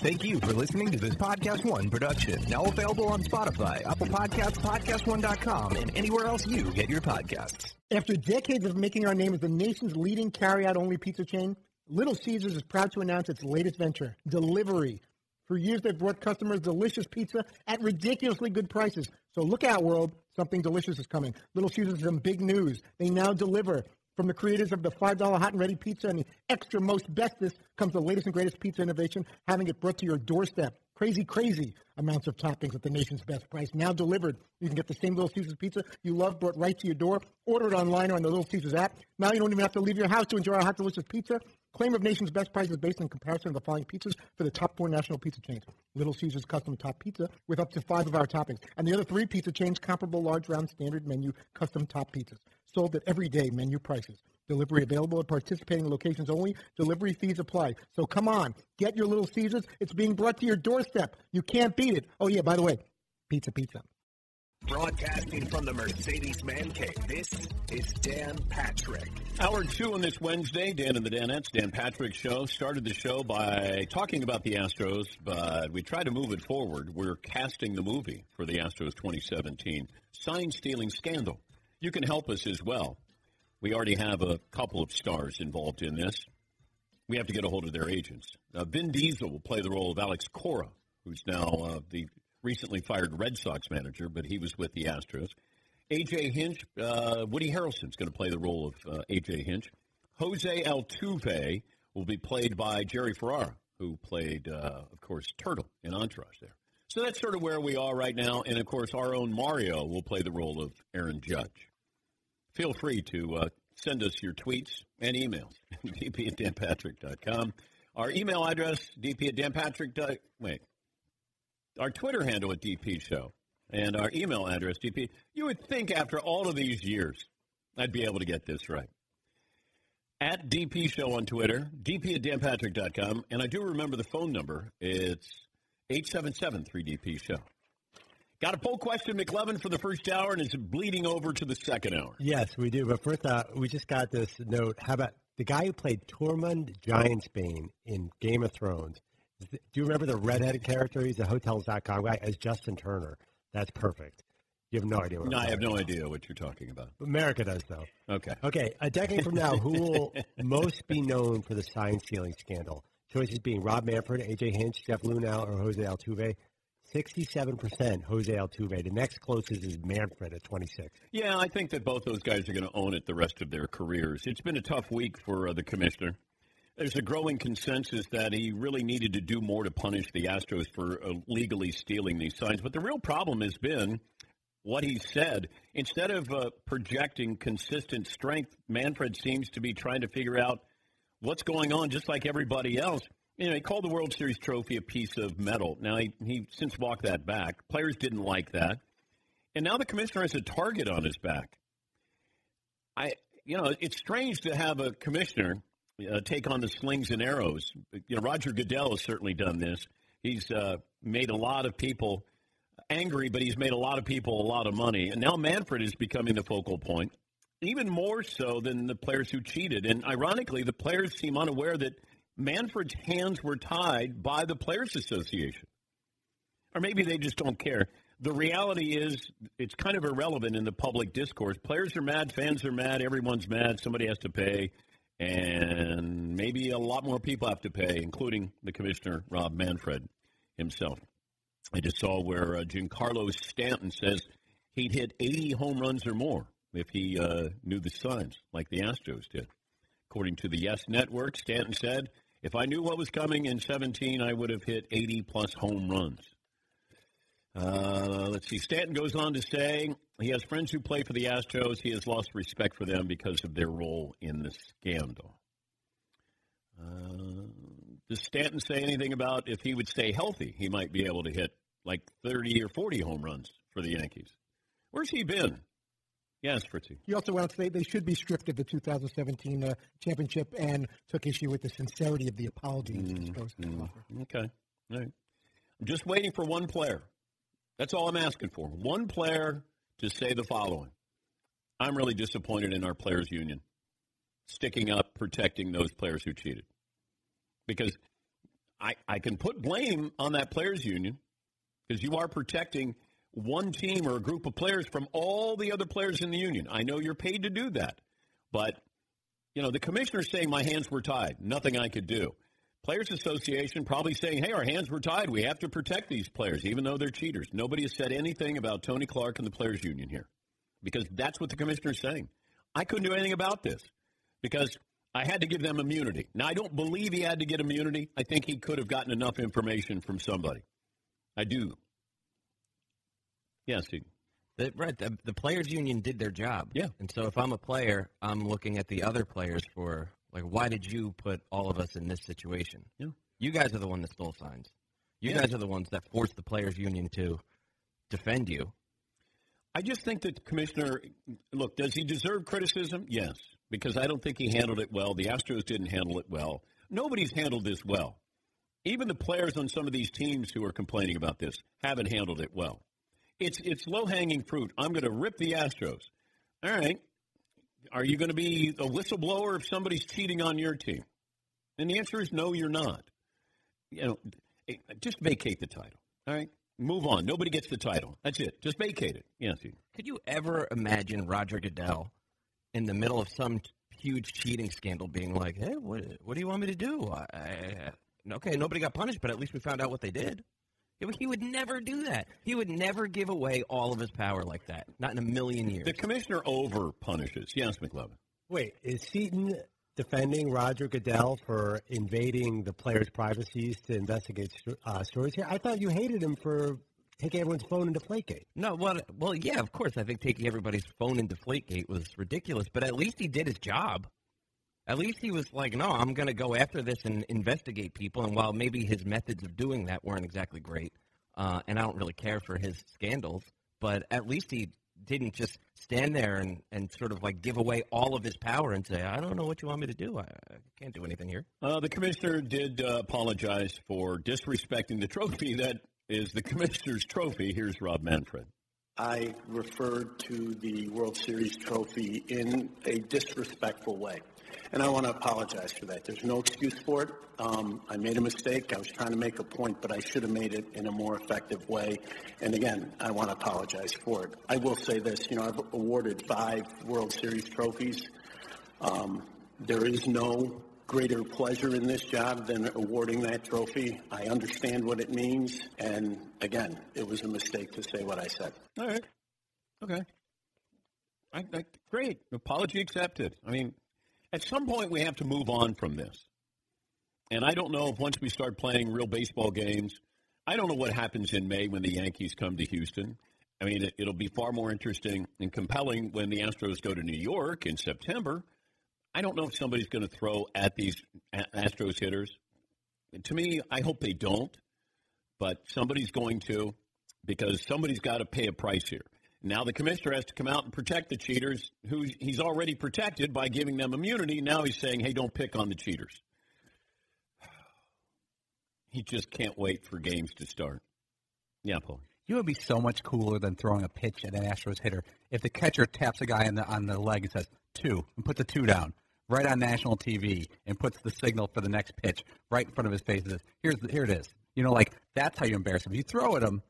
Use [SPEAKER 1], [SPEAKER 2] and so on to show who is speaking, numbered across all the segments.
[SPEAKER 1] Thank you for listening to this Podcast One production. Now available on Spotify, Apple Podcasts, PodcastOne.com, and anywhere else you get your podcasts.
[SPEAKER 2] After decades of making our name as the nation's leading carry-out-only pizza chain, Little Caesars is proud to announce its latest venture, delivery. For years, they've brought customers delicious pizza at ridiculously good prices. So look out, world. Something delicious is coming. Little Caesars is some big news. They now deliver. From the creators of the $5 hot and ready pizza and the extra most bestest comes the latest and greatest pizza innovation, having it brought to your doorstep. Crazy, crazy amounts of toppings at the nation's best price. Now delivered. You can get the same Little Caesars pizza you love brought right to your door. Order it online or on the Little Caesars app. Now you don't even have to leave your house to enjoy our hot, delicious pizza. Claim of nation's best price is based on comparison of the following pizzas for the top four national pizza chains. Little Caesars custom top pizza with up to five of our toppings. And the other three pizza chains comparable large round standard menu custom top pizzas. Sold at everyday menu prices. Delivery available at participating locations only. Delivery fees apply. So come on, get your Little Caesars. It's being brought to your doorstep. You can't beat it. Oh yeah, by the way, pizza, pizza.
[SPEAKER 1] Broadcasting from the Mercedes Man Cave, this is Dan Patrick.
[SPEAKER 3] Hour two on this Wednesday, Dan and the Danettes, Dan Patrick Show. Started the show by talking about the Astros, but we tried to move it forward. We're casting the movie for the Astros 2017 sign stealing scandal. You can help us as well. We already have a couple of stars involved in this. We have to get a hold of their agents. Uh, Vin Diesel will play the role of Alex Cora, who's now uh, the recently fired Red Sox manager, but he was with the Astros. AJ Hinch, uh, Woody Harrelson's going to play the role of uh, AJ Hinch. Jose Altuve will be played by Jerry Ferrara, who played, uh, of course, Turtle in Entourage there. So that's sort of where we are right now. And of course, our own Mario will play the role of Aaron Judge. Feel free to uh, send us your tweets and emails, dp at danpatrick.com. Our email address, dp at danpatrick. Wait, our Twitter handle at DP Show and our email address, DP. You would think after all of these years, I'd be able to get this right. At DP Show on Twitter, DP at danpatrick.com, and I do remember the phone number. It's 877 3DP Show. Got a poll question, McLovin, for the first hour, and it's bleeding over to the second hour.
[SPEAKER 4] Yes, we do. But first, uh, we just got this note. How about the guy who played Tormund Giantsbane in Game of Thrones? Do you remember the redheaded character? He's a Hotels.com guy as Justin Turner. That's perfect. You have no idea what
[SPEAKER 3] No,
[SPEAKER 4] I'm
[SPEAKER 3] have no idea what you're talking about.
[SPEAKER 4] about. America does, though.
[SPEAKER 3] Okay.
[SPEAKER 4] Okay, a decade from now, who will most be known for the sign stealing scandal? Choices being Rob Manfred, AJ Hinch, Jeff Luhnow, or Jose Altuve. 67% Jose Altuve. The next closest is Manfred at 26.
[SPEAKER 3] Yeah, I think that both those guys are going to own it the rest of their careers. It's been a tough week for uh, the commissioner. There's a growing consensus that he really needed to do more to punish the Astros for uh, legally stealing these signs. But the real problem has been what he said. Instead of uh, projecting consistent strength, Manfred seems to be trying to figure out what's going on, just like everybody else. You know, he called the World Series trophy a piece of metal. Now, he, he since walked that back. Players didn't like that. And now the commissioner has a target on his back. I, you know, it's strange to have a commissioner uh, take on the slings and arrows. You know, Roger Goodell has certainly done this. He's uh, made a lot of people angry, but he's made a lot of people a lot of money. And now Manfred is becoming the focal point, even more so than the players who cheated. And ironically, the players seem unaware that Manfred's hands were tied by the Players Association. Or maybe they just don't care. The reality is, it's kind of irrelevant in the public discourse. Players are mad, fans are mad, everyone's mad, somebody has to pay, and maybe a lot more people have to pay, including the commissioner, Rob Manfred himself. I just saw where uh, Giancarlo Stanton says he'd hit 80 home runs or more if he uh, knew the signs, like the Astros did. According to the Yes Network, Stanton said, if I knew what was coming in 17, I would have hit 80 plus home runs. Uh, let's see. Stanton goes on to say he has friends who play for the Astros. He has lost respect for them because of their role in the scandal. Uh, does Stanton say anything about if he would stay healthy, he might be able to hit like 30 or 40 home runs for the Yankees? Where's he been? Yes, Fritzy.
[SPEAKER 2] He also went on to say they should be stripped of the 2017 uh, championship and took issue with the sincerity of the apologies.
[SPEAKER 3] Mm, okay. All right. I'm just waiting for one player. That's all I'm asking for. One player to say the following I'm really disappointed in our players' union sticking up, protecting those players who cheated. Because I, I can put blame on that players union because you are protecting one team or a group of players from all the other players in the union. I know you're paid to do that, but you know the commissioner's saying my hands were tied, nothing I could do. Players Association probably saying, "Hey, our hands were tied. We have to protect these players, even though they're cheaters." Nobody has said anything about Tony Clark and the players union here, because that's what the commissioner's saying. I couldn't do anything about this because I had to give them immunity. Now I don't believe he had to get immunity. I think he could have gotten enough information from somebody. I do. Yes, he,
[SPEAKER 5] The, right, the, the players' union did their job.
[SPEAKER 3] Yeah.
[SPEAKER 5] And so if I'm a player, I'm looking at the other players for like, why did you put all of us in this situation?
[SPEAKER 3] Yeah.
[SPEAKER 5] You guys are the one that stole signs. You
[SPEAKER 3] Yeah.
[SPEAKER 5] guys are the ones that forced the players' union to defend you.
[SPEAKER 3] I just think that the commissioner, look, does he deserve criticism? Yes, because I don't think he handled it well. The Astros didn't handle it well. Nobody's handled this well. Even the players on some of these teams who are complaining about this haven't handled it well. It's it's low hanging fruit. I'm going to rip the Astros. All right. Are you going to be a whistleblower if somebody's cheating on your team? And the answer is no, you're not. You know, eh, just vacate the title. All right. Move on. Nobody gets the title. That's it. Just vacate it. Yes.
[SPEAKER 5] Could you ever imagine Roger Goodell in the middle of some huge cheating scandal being like, "Hey, what, what do you want me to do? I, I, okay, nobody got punished, but at least we found out what they did." He would- never do that. He would never give away all of his power like that. Not in a million years.
[SPEAKER 3] The commissioner over punishes. Yes, McLovin.
[SPEAKER 4] Wait, is Seton defending Roger Goodell for invading the players' privacies to investigate uh, stories here? I thought you hated him for taking everyone's phone into Deflategate.
[SPEAKER 5] No, well, well, yeah, of course. I think taking everybody's phone into Deflategate was ridiculous, but at least he did his job. At least he was like, no, I'm going to go after this and investigate people. And while maybe his methods of doing that weren't exactly great, uh, and I don't really care for his scandals, but at least he didn't just stand there and, and sort of like give away all of his power and say, I don't know what you want me to do. I, I can't do anything here.
[SPEAKER 3] Uh, the commissioner did uh, apologize for disrespecting the trophy that is the commissioner's trophy. Here's Rob Manfred.
[SPEAKER 6] I referred to the World Series trophy in a disrespectful way. And I want to apologize for that. There's no excuse for it. Um, I made a mistake. I was trying to make a point, but I should have made it in a more effective way. And again, I want to apologize for it. I will say this, you know, I've awarded five World Series trophies. Um, there is no greater pleasure in this job than awarding that trophy. I understand what it means. And again, it was a mistake to say what I said.
[SPEAKER 3] All right. Okay. I, I, great. Apology accepted. I mean, at some point we have to move on from this. And I don't know if once we start playing real baseball games, I don't know what happens in May when the Yankees come to Houston. I mean, it, it'll be far more interesting and compelling when the Astros go to New York in September. I don't know if somebody's going to throw at these Astros hitters. To me, I hope they don't, but somebody's going to because somebody's got to pay a price here. Now the commissioner has to come out and protect the cheaters who he's already protected by giving them immunity. Now he's saying, hey, don't pick on the cheaters. He just can't wait for games to start. Yeah, Paul.
[SPEAKER 7] You would be so much cooler than throwing a pitch at an Astros hitter if the catcher taps a guy on the on the leg and says two and puts the two down right on national TV and puts the signal for the next pitch right in front of his face says, "Here's the, here it is." You know, like that's how you embarrass him. You throw at him,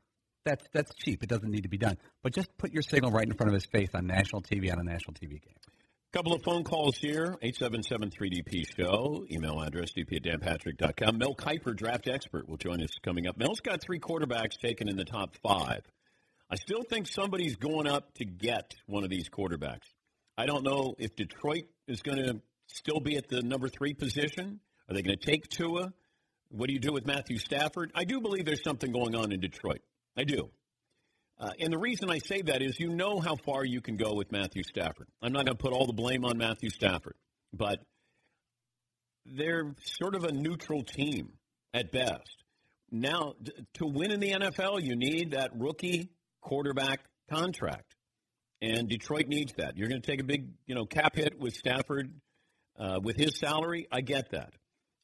[SPEAKER 7] that's that's cheap. It doesn't need to be done. But just put your signal right in front of his face on national TV on a national TV game.
[SPEAKER 3] Couple of phone calls here. 877-3DP show. Email address dp at danpatrick.com. Mel Kiper, draft expert, will join us coming up. Mel's got three quarterbacks taken in the top five. I still think somebody's going up to get one of these quarterbacks. I don't know if Detroit is going to still be at the number three position. Are they going to take Tua? What do you do with Matthew Stafford? I do believe there's something going on in Detroit. I do. Uh, and the reason I say that is you know how far you can go with Matthew Stafford. I'm not going to put all the blame on Matthew Stafford, but they're sort of a neutral team at best. Now, to win in the NFL, you need that rookie quarterback contract, and Detroit needs that. You're going to take a big, you know, cap hit with Stafford uh, with his salary. I get that.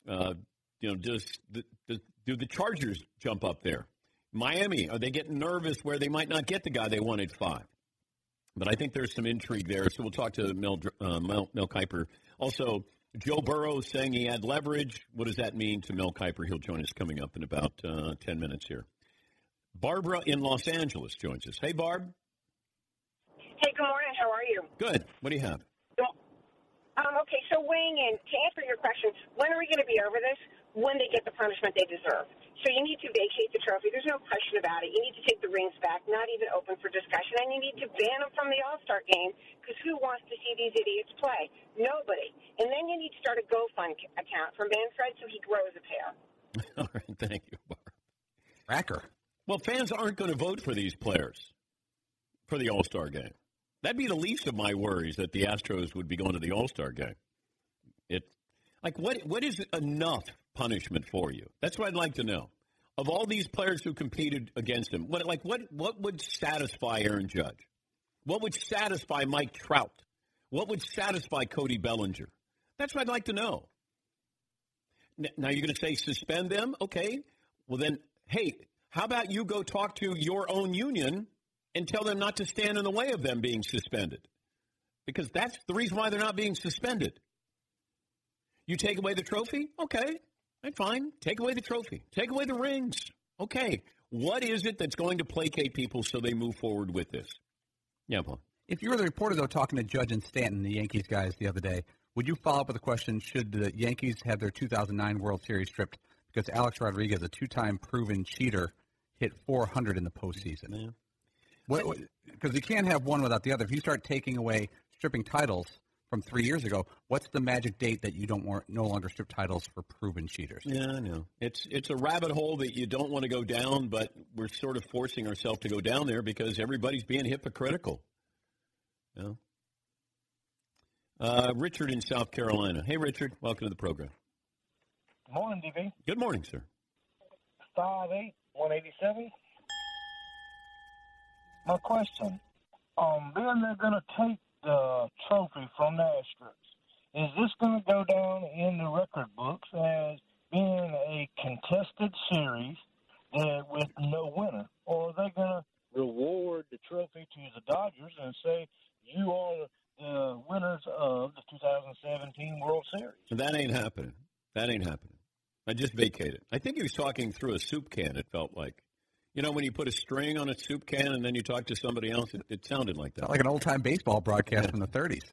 [SPEAKER 3] Uh, you know, does the, do the Chargers jump up there? Miami, are they getting nervous where they might not get the guy they wanted five? But I think there's some intrigue there, so we'll talk to Mel, uh, Mel, Mel Kiper. Also, Joe Burrow saying he had leverage. What does that mean to Mel Kiper? He'll join us coming up in about uh, 10 minutes here. Barbara in Los Angeles joins us. Hey, Barb.
[SPEAKER 8] Hey, good morning. How are you?
[SPEAKER 3] Good. What do you have?
[SPEAKER 8] Um, okay, so weighing in, to answer your question, when are we going to be over this? When they get the punishment they deserve. So you need to vacate the trophy. There's no question about it. You need to take the rings back, not even open for discussion, and you need to ban them from the All Star game because who wants to see these idiots play? Nobody. And then you need to start a GoFund account for Manfred so he grows a pair.
[SPEAKER 3] All right. Thank you, Barb.
[SPEAKER 7] Racker.
[SPEAKER 3] Well, fans aren't going to vote for these players for the All Star game. That'd be the least of my worries that the Astros would be going to the All Star game. It, like, what what is enough punishment for you? That's what I'd like to know. Of all these players who competed against him, what like what what would satisfy Aaron Judge? What would satisfy Mike Trout? What would satisfy Cody Bellinger? That's what I'd like to know. Now you're going to say suspend them? Okay. Well then, hey, how about you go talk to your own union and tell them not to stand in the way of them being suspended? Because that's the reason why they're not being suspended. You take away the trophy? Okay. That's fine. Take away the trophy. Take away the rings. Okay. What is it that's going to placate people so they move forward with this? Yeah, Paul.
[SPEAKER 7] If you were the reporter, though, talking to Judge and Stanton, the Yankees guys, the other day, would you follow up with the question should the Yankees have their 2009 World Series stripped because Alex Rodriguez, a two time proven cheater, hit 400 in the postseason? Because you can't have one without the other. If you start taking away stripping titles from three years ago, what's the magic date that you don't want, no longer strip titles for proven cheaters?
[SPEAKER 3] Yeah, I know. It's it's a rabbit hole that you don't want to go down, but we're sort of forcing ourselves to go down there because everybody's being hypocritical. Yeah. Uh, Richard in South Carolina. Hey, Richard. Welcome to the program.
[SPEAKER 9] Good Morning, DP.
[SPEAKER 3] Good morning, sir.
[SPEAKER 9] Five eight one eighty seven. My question: Um, being they're going to take trophy from the Astros, is this going to go down in the record books as being a contested series that with no winner, or are they going to reward the trophy to the Dodgers and say you are the winners of the 2017 World Series?
[SPEAKER 3] That ain't happening. That ain't happening. I just vacated. I think he was talking through a soup can, it felt like. You know, when you put a string on a soup can and then you talk to somebody else, it, it sounded like that.
[SPEAKER 7] Sound like an old time baseball broadcast from the 30s.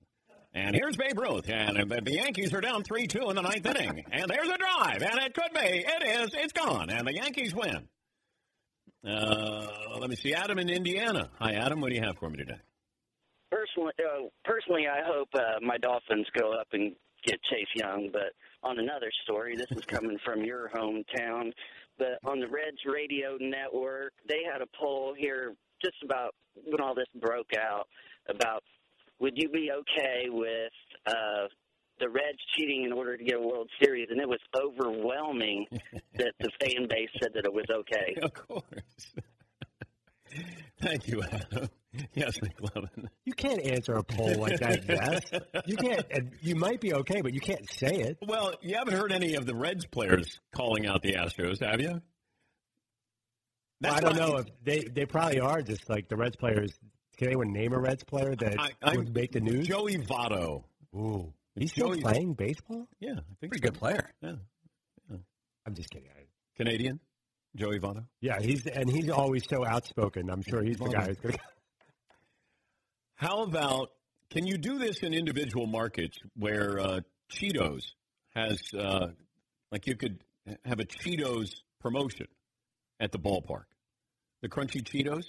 [SPEAKER 3] And here's Babe Ruth, and the, the Yankees are down 3 2 in the ninth inning. And there's a drive, and it could be, it is, it's gone, and the Yankees win. Uh, let me see, Adam in Indiana. Hi, Adam. What do you have for me today?
[SPEAKER 10] Personally, uh, personally, I hope uh, my Dolphins go up and get Chase Young. But on another story, this is coming from your hometown. But on the Reds radio network, they had a poll here just about when all this broke out about would you be okay with uh, the Reds cheating in order to get a World Series, and it was overwhelming that the fan base said that it was okay.
[SPEAKER 3] Of course. Thank you, Adam. Yes, McLovin.
[SPEAKER 4] You can't answer a poll like that, yes. You can't. and You might be okay, but you can't say it.
[SPEAKER 3] Well, you haven't heard any of the Reds players calling out the Astros, have you?
[SPEAKER 4] I don't know if they they probably are just like the Reds players. Can anyone name a Reds player that
[SPEAKER 3] I- I-
[SPEAKER 4] would make the news?
[SPEAKER 3] Joey Votto.
[SPEAKER 4] Ooh, he's still playing baseball.
[SPEAKER 3] Yeah, I think
[SPEAKER 7] Pretty
[SPEAKER 3] so.
[SPEAKER 7] good player.
[SPEAKER 3] Yeah.
[SPEAKER 4] I'm just kidding. I-
[SPEAKER 3] Canadian? Joey Votto?
[SPEAKER 4] Yeah, he's and he's always so outspoken. I'm sure he's the guy who's going to.
[SPEAKER 3] How about can you do this in individual markets where uh, Cheetos has uh, like you could have a Cheetos promotion at the ballpark, the crunchy Cheetos.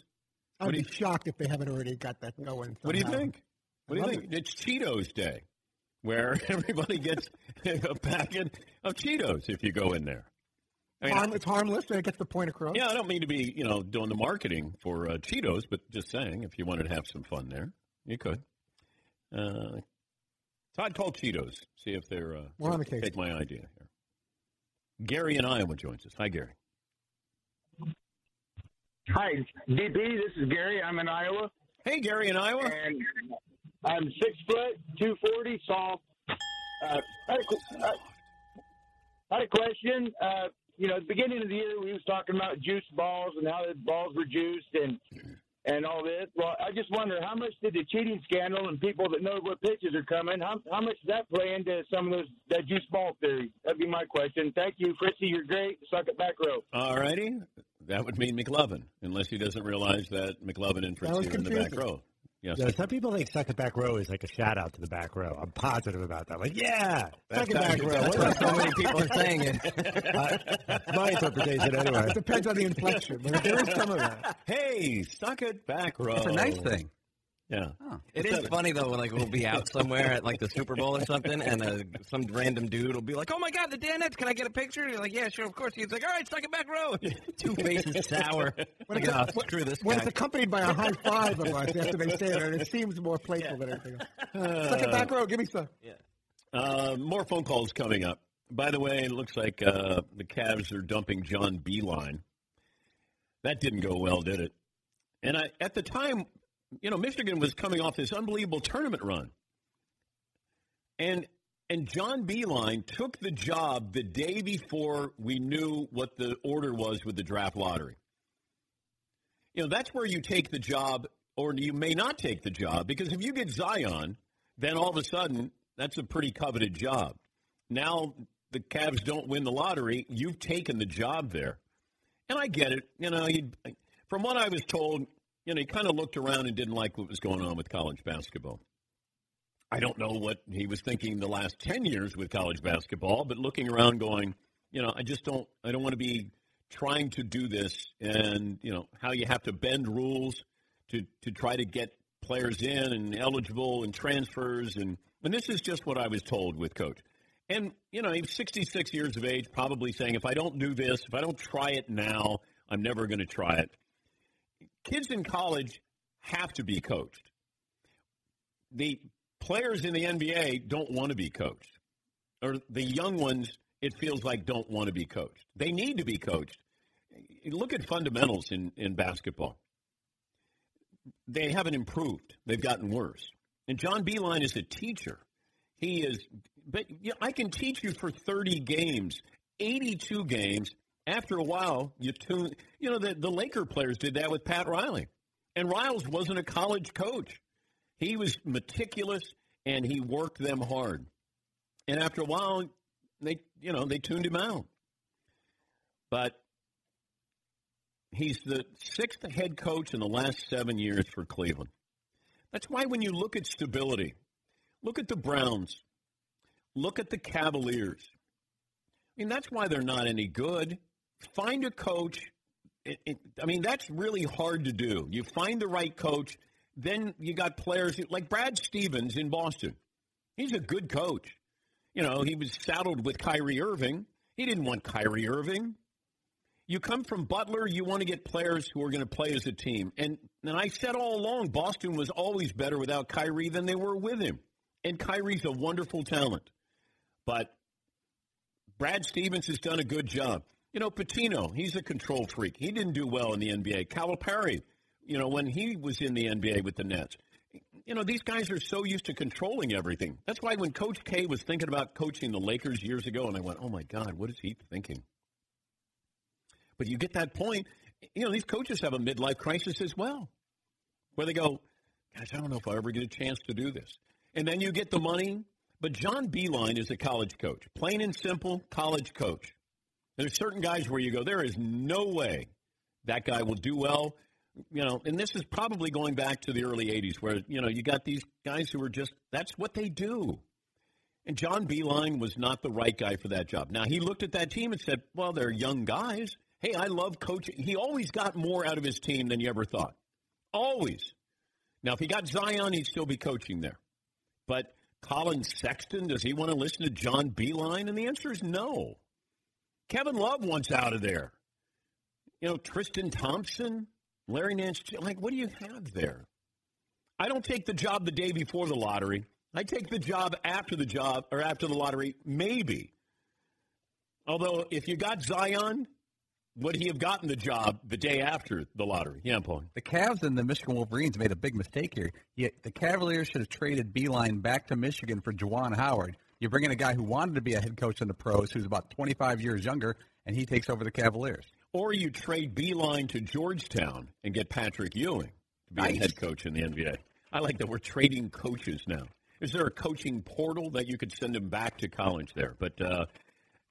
[SPEAKER 2] I'd
[SPEAKER 3] What
[SPEAKER 2] be shocked if they haven't already got that going.
[SPEAKER 3] What do you think? What do you think? It's Cheetos Day, where everybody gets a packet of Cheetos if you go in there. I mean,
[SPEAKER 2] Harm, it's harmless. and It gets the point across.
[SPEAKER 3] yeah, I don't mean to be, you know, doing the marketing for uh, Cheetos, but just saying, if you wanted to have some fun there, you could. Uh, so I'd call Cheetos, see if they're uh,
[SPEAKER 2] We're on the case.
[SPEAKER 3] take my idea here. Gary in Iowa joins us. Hi, Gary.
[SPEAKER 11] Hi, DP. This is Gary. I'm in Iowa,
[SPEAKER 3] Hey, Gary in Iowa.
[SPEAKER 11] and I'm six foot, two forty. soft. uh, I had a, uh, I had a question. Uh, you know, at the beginning of the year, we was talking about juice balls and how the balls were juiced, and and all this. Well, I just wonder how much did the cheating scandal and people that know what pitches are coming, how how much does that play into some of those that juice ball theory? That'd be my question. Thank you, Fritzy. You're great. Suck it back row.
[SPEAKER 3] All righty. That would mean McLovin, unless he doesn't realize that McLovin and
[SPEAKER 4] That was
[SPEAKER 3] Fritzy are in the back row. Yes.
[SPEAKER 4] Yeah, some people think second back row is like a shout out to the back row. I'm positive about that. Like, yeah, second back row.
[SPEAKER 3] that's
[SPEAKER 4] What
[SPEAKER 3] why so many people are saying
[SPEAKER 4] it? Uh, my interpretation, anyway.
[SPEAKER 2] It depends on the inflection, but there is some of that.
[SPEAKER 3] Hey, suck it back row.
[SPEAKER 5] It's a nice thing.
[SPEAKER 3] Yeah.
[SPEAKER 5] It is funny though, when like we'll be out somewhere at like the Super Bowl or something, and uh, some random dude will be like, "Oh my God, the Danettes! Can I get a picture?" And you're like, "Yeah, sure, of course." He's like, "All right, suck it back row." Two faces sour.
[SPEAKER 2] When
[SPEAKER 5] like,
[SPEAKER 2] it's,
[SPEAKER 5] oh, screw this
[SPEAKER 2] when
[SPEAKER 5] guy.
[SPEAKER 2] it's accompanied by a high five of us after they say it, and it seems more playful than anything else. Second back row, give me some.
[SPEAKER 3] Uh, more phone calls coming up. By the way, it looks like uh, the Cavs are dumping John Beilein. That didn't go well, did it? And I, at the time, you know, Michigan was coming off this unbelievable tournament run, and and John Beilein took the job the day before we knew what the order was with the draft lottery. You know, that's where you take the job, or you may not take the job, because if you get Zion, then all of a sudden that's a pretty coveted job. Now the Cavs don't win the lottery, you've taken the job there, and I get it. You know, from what I was told, you know, he kind of looked around and didn't like what was going on with college basketball. I don't know what he was thinking the last 10 years with college basketball, but looking around going, you know, I just don't I don't want to be trying to do this and, you know, how you have to bend rules to to try to get players in and eligible and transfers and and this is just what I was told with coach. And, you know, he's 66 years of age, probably saying, if I don't do this, if I don't try it now, I'm never going to try it. Kids in college have to be coached. The players in the NBA don't want to be coached, or the young ones, it feels like, don't want to be coached. They need to be coached. Look at fundamentals in, in basketball. They haven't improved, they've gotten worse. And John Beilein is a teacher. He is, but you know, I can teach you for 30 games, 82 games. After a while, you tune. You know, the, the Laker players did that with Pat Riley. And Riles wasn't a college coach. He was meticulous and he worked them hard. And after a while, they, you know, they tuned him out. But he's the sixth head coach in the last seven years for Cleveland. That's why when you look at stability, look at the Browns, look at the Cavaliers. I mean, that's why they're not any good. Find a coach. It, it, I mean, that's really hard to do. You find the right coach, then you got players like Brad Stevens in Boston. He's a good coach. You know, he was saddled with Kyrie Irving. He didn't want Kyrie Irving. You come from Butler, you want to get players who are going to play as a team. And and I said all along, Boston was always better without Kyrie than they were with him. And Kyrie's a wonderful talent. But Brad Stevens has done a good job. You know, Pitino, he's a control freak. He didn't do well in the NBA. Calipari, you know, when he was in the NBA with the Nets. You know, these guys are so used to controlling everything. That's why when Coach K was thinking about coaching the Lakers years ago, and I went, oh my God, what is he thinking? But you get that point. You know, these coaches have a midlife crisis as well, where they go, gosh, I don't know if I'll ever get a chance to do this. And then you get the money. But John Beilein is a college coach, plain and simple college coach. There's certain guys where you go, there is no way that guy will do well. You know, and this is probably going back to the early 80s where, you know, you got these guys who are just, that's what they do. And John Beilein was not the right guy for that job. Now, he looked at that team and said, well, they're young guys. Hey, I love coaching. He always got more out of his team than you ever thought. Always. Now, if he got Zion, he'd still be coaching there. But Collin Sexton, does he want to listen to John Beilein? And the answer is no. Kevin Love wants out of there. You know, Tristan Thompson, Larry Nance, like, what do you have there? I don't take the job the day before the lottery. I take the job after the job or after the lottery, maybe. Although, if you got Zion, would he have gotten the job the day after the lottery? Yeah, I'm Paul.
[SPEAKER 7] The Cavs and the Michigan Wolverines made a big mistake here. The Cavaliers should have traded Beilein back to Michigan for Juwan Howard. You're bringing a guy who wanted to be a head coach in the pros, who's about 25 years younger, and he takes over the Cavaliers.
[SPEAKER 3] Or you trade Beilein to Georgetown and get Patrick Ewing. to be a head coach in the NBA. I like that we're trading coaches now. Is there a coaching portal that you could send him back to college there? But uh,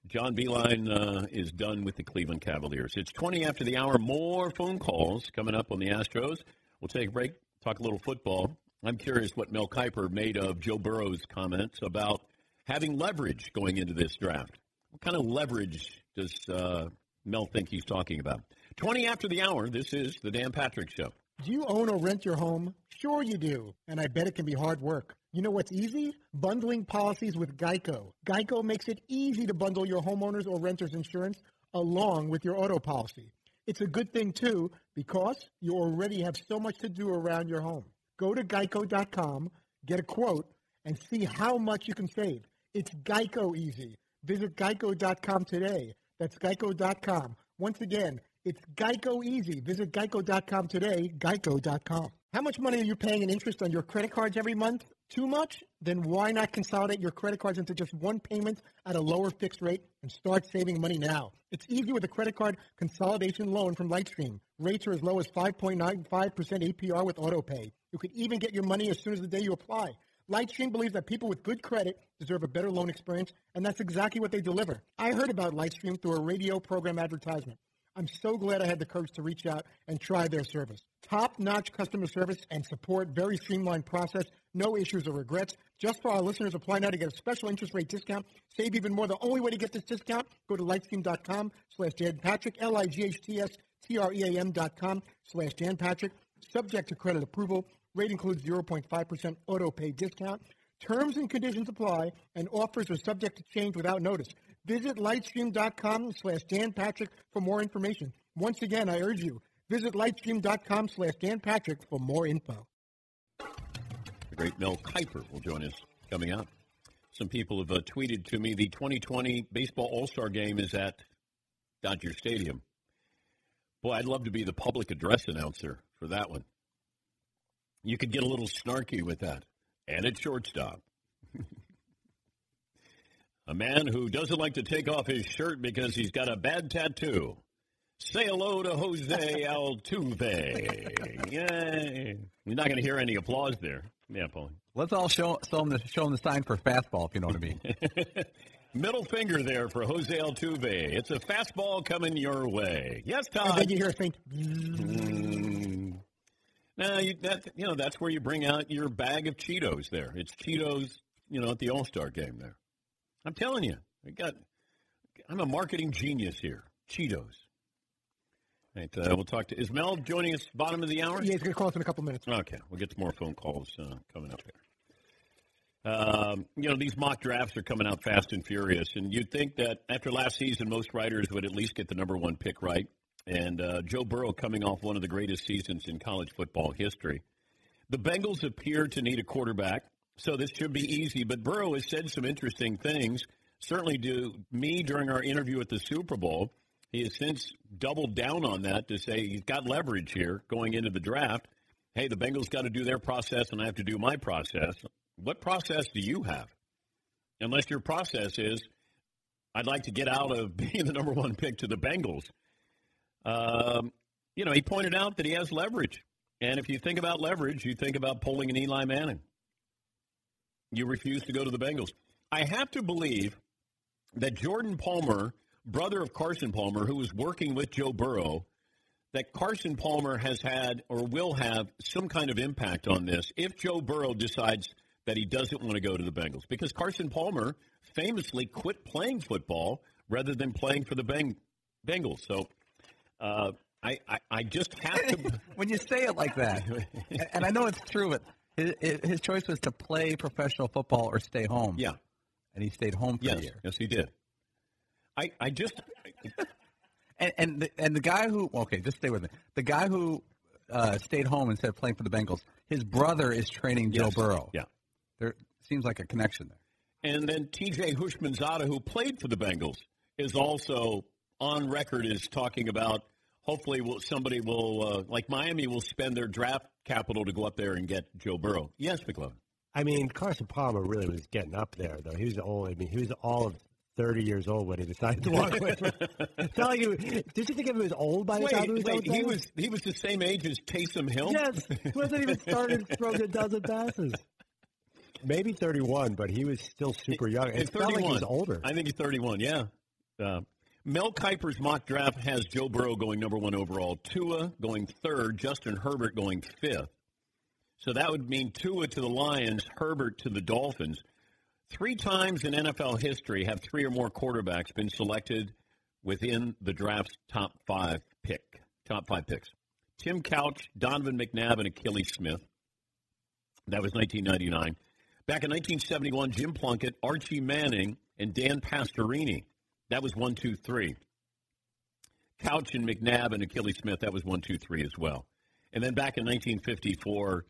[SPEAKER 3] John Beilein uh, is done with the Cleveland Cavaliers. It's 20 after the hour. More phone calls coming up on the Astros. We'll take a break, talk a little football. I'm curious what Mel Kiper made of Joe Burrow's comments about having leverage going into this draft. What kind of leverage does uh, Mel think he's talking about? 20 after the hour, this is the Dan Patrick Show.
[SPEAKER 2] Do you own or rent your home? Sure you do, and I bet it can be hard work. You know what's easy? Bundling policies with Geico. Geico makes it easy to bundle your homeowner's or renter's insurance along with your auto policy. It's a good thing, too, because you already have so much to do around your home. Go to geico.com, get a quote, and see how much you can save. It's Geico easy. Visit geico.com today. That's geico.com. Once again, it's Geico Easy. Visit geico.com today, geico.com. How much money are you paying in interest on your credit cards every month? Too much? Then why not consolidate your credit cards into just one payment at a lower fixed rate and start saving money now? It's easy with a credit card consolidation loan from Lightstream. Rates are as low as 5.95% APR with AutoPay. You could even get your money as soon as the day you apply. Lightstream believes that people with good credit deserve a better loan experience, and that's exactly what they deliver. I heard about Lightstream through a radio program advertisement. I'm so glad I had the courage to reach out and try their service. Top notch customer service and support, very streamlined process, no issues or regrets. Just for our listeners, apply now to get a special interest rate discount. Save even more. The only way to get this discount, go to lightstream.com slash Dan Patrick, L I G H T S T R E A M dot com slash Dan Patrick. Subject to credit approval. Rate includes 0.5% auto pay discount. Terms and conditions apply, and offers are subject to change without notice. Visit lightstream.com slash Dan Patrick for more information. Once again, I urge you, visit lightstream.com slash Dan Patrick for more info.
[SPEAKER 3] The great Mel Kiper will join us coming up. Some people have uh, tweeted to me the 2020 Baseball All Star Game is at Dodger Stadium. Boy, I'd love to be the public address announcer for that one. You could get a little snarky with that. And at shortstop. a man who doesn't like to take off his shirt because he's got a bad tattoo. Say hello to Jose Altuve. Yay. You're not going to hear any applause there. Yeah, Paul.
[SPEAKER 7] Let's all show, show, him the, show him the sign for fastball, if you know what I mean.
[SPEAKER 3] Middle finger there for Jose Altuve. It's a fastball coming your way. Yes, Todd.
[SPEAKER 2] And then you hear a faint.
[SPEAKER 3] Now, you, that, you know, that's where you bring out your bag of Cheetos there. It's Cheetos, you know, at the All Star game there. I'm telling you, I got, I'm a marketing genius here. Cheetos. Right, uh, we'll talk to, is Mel joining us bottom of the hour?
[SPEAKER 2] Yeah, he's going to call us in a couple minutes.
[SPEAKER 3] Okay, we'll get some more phone calls uh, coming up here. Um, you know, these mock drafts are coming out fast and furious, and you'd think that after last season, most writers would at least get the number one pick right. And uh, Joe Burrow coming off one of the greatest seasons in college football history. The Bengals appear to need a quarterback, so this should be easy. But Burrow has said some interesting things, certainly to me during our interview at the Super Bowl. He has since doubled down on that to say he's got leverage here going into the draft. Hey, the Bengals got to do their process, and I have to do my process. What process do you have? Unless your process is, I'd like to get out of being the number one pick to the Bengals. Um, you know, he pointed out that he has leverage. And if you think about leverage, you think about pulling an Eli Manning. You refuse to go to the Bengals. I have to believe that Jordan Palmer, brother of Carson Palmer, who was working with Joe Burrow, that Carson Palmer has had or will have some kind of impact on this if Joe Burrow decides that he doesn't want to go to the Bengals. Because Carson Palmer famously quit playing football rather than playing for the Beng- Bengals. So uh, I, I, I just have to.
[SPEAKER 7] when you say it like that, and I know it's true, but his, his choice was to play professional football or stay home.
[SPEAKER 3] Yeah.
[SPEAKER 7] And he stayed home for
[SPEAKER 3] yes,
[SPEAKER 7] a year.
[SPEAKER 3] yes, he did. I, I just.
[SPEAKER 7] And and the, and the guy who okay, just stay with me. The guy who uh, stayed home instead of playing for the Bengals, his brother is training Joe
[SPEAKER 3] Yes.
[SPEAKER 7] Burrow.
[SPEAKER 3] Yeah.
[SPEAKER 7] There seems like a connection there.
[SPEAKER 3] And then T.J. Houshmandzadeh, who played for the Bengals, is also on record as talking about hopefully will, somebody will, uh, like Miami, will spend their draft capital to go up there and get Joe Burrow. Yes, McLovin.
[SPEAKER 4] I mean, Carson Palmer really was getting up there, though. He was only. I mean, he was all of 30 years old when he decided to walk away. From, it's not like he, did you think he was old by the
[SPEAKER 3] Wait,
[SPEAKER 4] time he was
[SPEAKER 3] wait, he was he was the same age as Taysom Hill.
[SPEAKER 4] Yes, he wasn't even started throwing a dozen passes. Maybe 31, but he was still super young. It
[SPEAKER 3] He's
[SPEAKER 4] felt like he was older.
[SPEAKER 3] I think he's 31. Yeah. Uh, Mel Kiper's mock draft has Joe Burrow going number one overall, Tua going third, Justin Herbert going fifth. So that would mean Tua to the Lions, Herbert to the Dolphins. Three times in NFL history have three or more quarterbacks been selected within the draft's top five pick, top five picks. Tim Couch, Donovan McNabb, and Akili Smith. That was 1999. Back in 1971, Jim Plunkett, Archie Manning, and Dan Pastorini. That was one, two, three. Couch and McNabb and Akili Smith. That was one, two, three as well. And then back in 1954,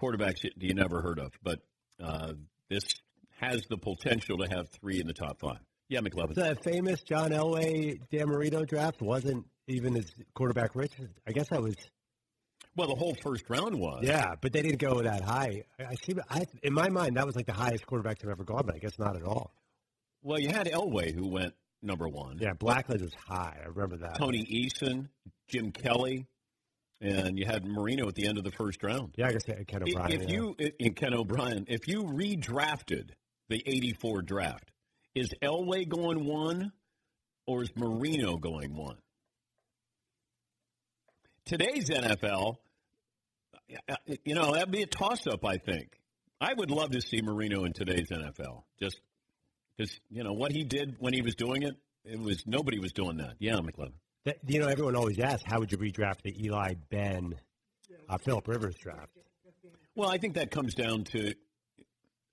[SPEAKER 3] quarterbacks you never heard of, but uh, this has the potential to have three in the top five. Yeah, McLovin.
[SPEAKER 4] The famous John Elway Dan Marino draft wasn't even as quarterback rich. I guess that was.
[SPEAKER 3] Well, the whole first round was.
[SPEAKER 4] Yeah, but they didn't go that high. I I see. I, in my mind, that was like the highest quarterbacks have ever gone, but I guess not at all.
[SPEAKER 3] Well, you had Elway who went number one.
[SPEAKER 4] Yeah, Blackledge was high. I remember that.
[SPEAKER 3] Tony Eason, Jim Kelly, and you had Marino at the end of the first round.
[SPEAKER 4] Yeah, I guess Ken O'Brien.
[SPEAKER 3] If
[SPEAKER 4] yeah.
[SPEAKER 3] you in Ken O'Brien, if you redrafted the '84 draft, is Elway going one, or is Marino going one? Today's NFL, you know, that'd be a toss-up. I think I would love to see Marino in today's NFL, just because you know what he did when he was doing it. It was nobody was doing that. Yeah, McLovin.
[SPEAKER 4] That- you know, everyone always asks, how would you redraft the Eli Ben, uh, Philip Rivers draft?
[SPEAKER 3] Well, I think that comes down to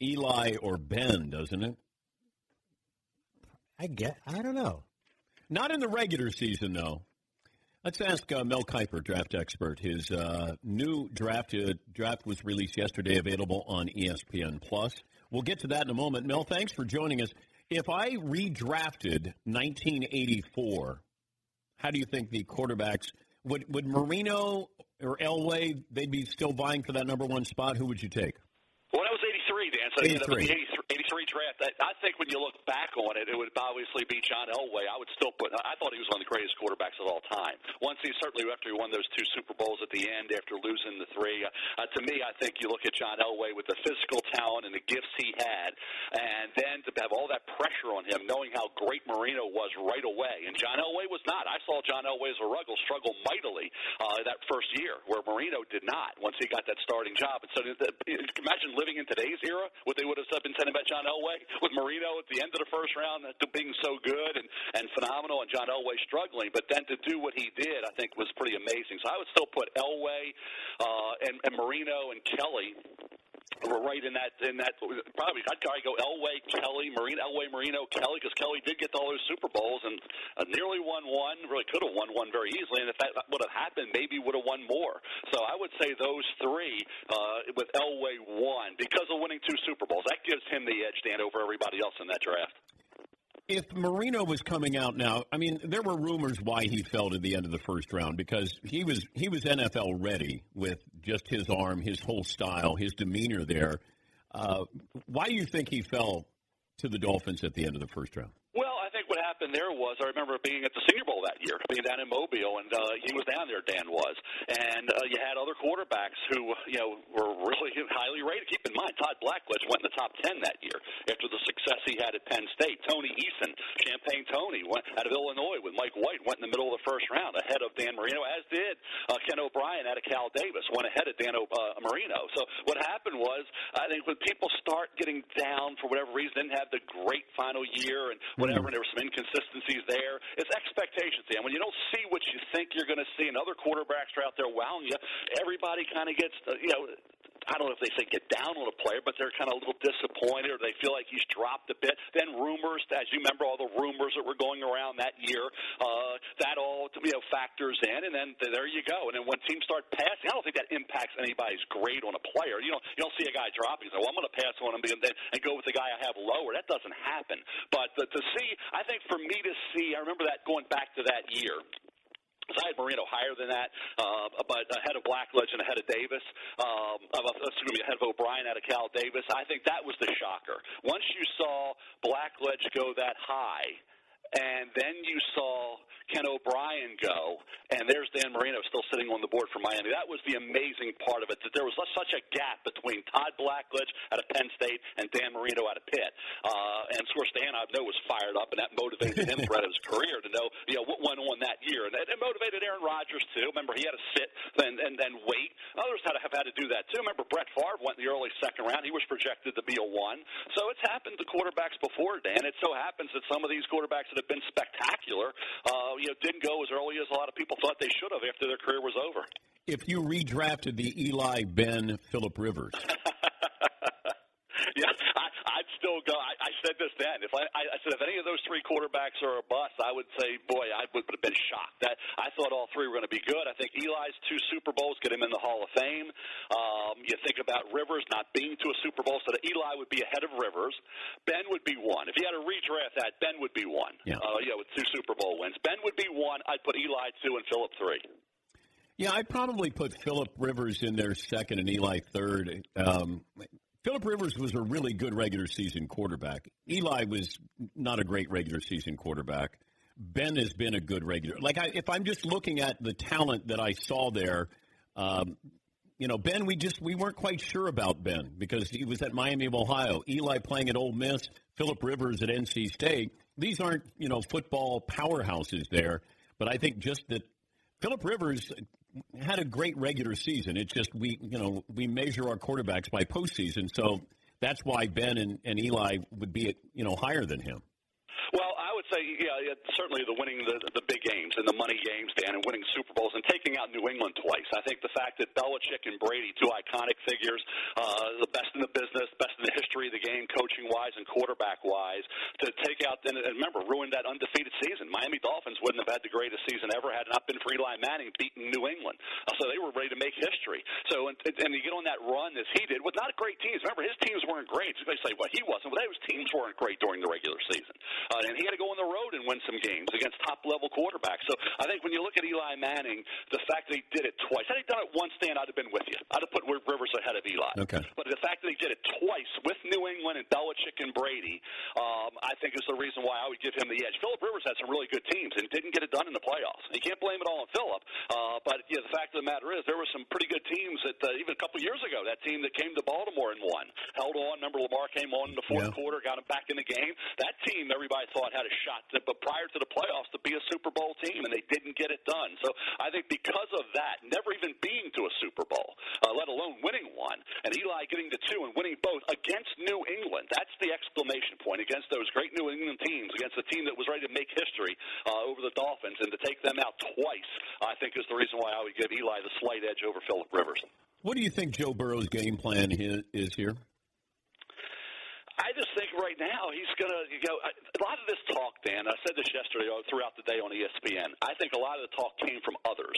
[SPEAKER 3] Eli or Ben, doesn't it?
[SPEAKER 4] I get. I don't know.
[SPEAKER 3] Not in the regular season, though. Let's ask uh, Mel Kiper, draft expert. His uh, new draft uh, draft was released yesterday, available on ESPN Plus. We'll get to that in a moment. Mel, thanks for joining us. If I redrafted 1984, how do you think the quarterbacks would would Marino or Elway? They'd be still vying for that number one spot. Who would you take?
[SPEAKER 12] Well, that was 83, Dan. So yeah, that was the
[SPEAKER 3] 83.
[SPEAKER 12] 83, 83 draft. I, I think when you look back on it, it would obviously be John Elway. I would still put. I thought he was one of the greatest quarterbacks of all time. Once he certainly after he won those two Super Bowls at the end, after losing the three. Uh, to me, I think you look at John Elway with the physical talent and the gifts he had, and then to have all that pressure on him, knowing how great Marino was right away, and John Elway was not. I saw John Elway as a Ruggles struggle mightily uh, that first year, where Marino did not once he got that starting job. And so, imagine living in today's era, what they would have been saying about John Elway with Marino at the end of the first round, being so good and and phenomenal, and John Elway struggling. But then to do what he did, I think was pretty amazing. So I would still put Elway uh, and, and Marino and Kelly were right in that in that probably I'd probably go Elway, Kelly, Marino, Elway, Marino, Kelly because Kelly did get to all those Super Bowls and uh, nearly won one. Really could have won one very easily, and if that would have happened, maybe would have won more. So I would say those three uh, with Elway one because of winning two Super Bowls. That gives him the edge, Dan, over everybody else in that draft.
[SPEAKER 3] If Marino was coming out now, I mean, there were rumors why he fell to the end of the first round because he was he was NFL ready with just his arm, his whole style, his demeanor there. Uh, why do you think he fell to the Dolphins at the end of the first round?
[SPEAKER 12] Well, happened there was I remember being at the Senior Bowl that year, being down in Mobile, and uh, he was down there. Dan was, and uh, you had other quarterbacks who you know were really highly rated. Keep in mind, Todd Blackledge went in the top ten that year after the success he had at Penn State. Tony Eason, Champagne Tony, went out of Illinois with Mike White, went in the middle of the first round ahead of Dan Marino, as did uh, Ken O'Brien out of Cal Davis, went ahead of Dan o- uh, Marino. So what happened was, I think when people start getting down for whatever reason, didn't have the great final year and whatever, and there were some inconsistencies there. It's expectations, Dan. When you don't see what you think you're going to see, and other quarterbacks are out there wowing you, everybody kind of gets, uh, you know. I don't know if they say get down on a player, but they're kind of a little disappointed, or they feel like he's dropped a bit. Then rumors, as you remember, all the rumors that were going around that year, uh, that all you know factors in, and then there you go. And then when teams start passing, I don't think that impacts anybody's grade on a player. You know, you don't see a guy dropping, so well, I'm going to pass on him and then and go with the guy I have lower. That doesn't happen. But the, to see, I think for me to see, I remember that going back to that year. I had Marino higher than that, uh, but ahead of Blackledge and ahead of Davis. Um, excuse me, ahead of O'Brien out of Cal Davis. I think that was the shocker. Once you saw Blackledge go that high, and then you saw Ken O'Brien go, and there's Dan Marino still sitting on the board for Miami. That was the amazing part of it, that there was such a gap between Todd Blackledge out of Penn State and Dan Marino out of Pitt. Uh, and of course, Dan, I know, was fired up, and that motivated him throughout his career to know, you know what went on that year. And it motivated Aaron Rodgers, too. Remember, he had to sit and, and then wait. Others had to have had to do that, too. Remember, Brett Favre went in the early second round. He was projected to be a one. So it's happened to quarterbacks before, Dan. It so happens that some of these quarterbacks that have been spectacular, uh, you know, didn't go as early as a lot of people thought they should have after their career was over.
[SPEAKER 3] If you redrafted the Eli, Ben, Philip Rivers.
[SPEAKER 12] yeah, I, I'd still go. I, I said this then. If I, I said if any of those three quarterbacks are a bust, I would say, boy, I would have been shocked. That I thought all three were going to be good. I think Eli's two Super Bowls get him in the Hall of Fame. Um, you think about Rivers not being to a Super Bowl, so that Eli would be ahead of Rivers. Ben would be one. If you had to redraft that, Ben would be one.
[SPEAKER 3] Yeah.
[SPEAKER 12] Uh, yeah, with two Super Bowl wins, Ben would be one. I'd put Eli two and Philip three.
[SPEAKER 3] Yeah, I'd probably put Philip Rivers in there second and Eli third. Um, Philip Rivers was a really good regular season quarterback. Eli was not a great regular season quarterback. Ben has been a good regular. Like, I, if I'm just looking at the talent that I saw there, um, you know, Ben, we just we weren't quite sure about Ben because he was at Miami of Ohio. Eli playing at Ole Miss. Philip Rivers at NC State. These aren't you know football powerhouses there, but I think just that Philip Rivers had a great regular season. It's just we, you know, we measure our quarterbacks by postseason, so that's why Ben and, and Eli would be, you know, higher than him.
[SPEAKER 12] Say, yeah, yeah certainly the winning the, the big games and the money games, Dan, and winning Super Bowls and taking out New England twice. I think the fact that Belichick and Brady, two iconic figures, uh, the best in the business, best in the history of the game, coaching wise and quarterback wise, to take out and, and remember ruined that undefeated season. Miami Dolphins wouldn't have had the greatest season ever had it not been for Eli Manning beating New England. Uh, so they were ready to make history. So and, and you get on that run as he did with not great teams. Remember, his teams weren't great. So they say, well, he wasn't. Well, his teams weren't great during the regular season. Uh, and he had to go on the road and win some games against top level quarterbacks. So I think when you look at Eli Manning, the fact that he did it twice, had he done it once, Dan, I'd have been with you. I'd have put Rivers ahead of Eli.
[SPEAKER 3] Okay.
[SPEAKER 12] But the fact that he did it twice with New England and Belichick and Brady, um, I think is the reason why I would give him the edge. Philip Rivers had some really good teams and didn't get it done in the playoffs. You can't blame it all on Philip. Uh, but yeah, the fact of the matter is, there were some pretty good teams that uh, even a couple years ago, that team that came to Baltimore and won, held on. Remember, Lamar came on in the fourth
[SPEAKER 3] Yeah.
[SPEAKER 12] quarter, got him back in the game. That team, everybody thought had a shot, to, but prior to the playoffs, to be a Super Bowl team, and they didn't get it done. So I think because of that, never even being to a Super Bowl, uh, let alone winning one, and Eli getting the two and winning both against New England, that's the exclamation point against those great New England teams, against a team that was ready to make history uh, over the Dolphins, and to take them out twice, I think is the reason why I would give Eli the slight edge over Philip Rivers.
[SPEAKER 3] What do you think Joe Burrow's game plan is here?
[SPEAKER 12] I just think right now he's going to you know a lot of this talk, Dan. I said this yesterday uh, throughout the day on ESPN. I think a lot of the talk came from others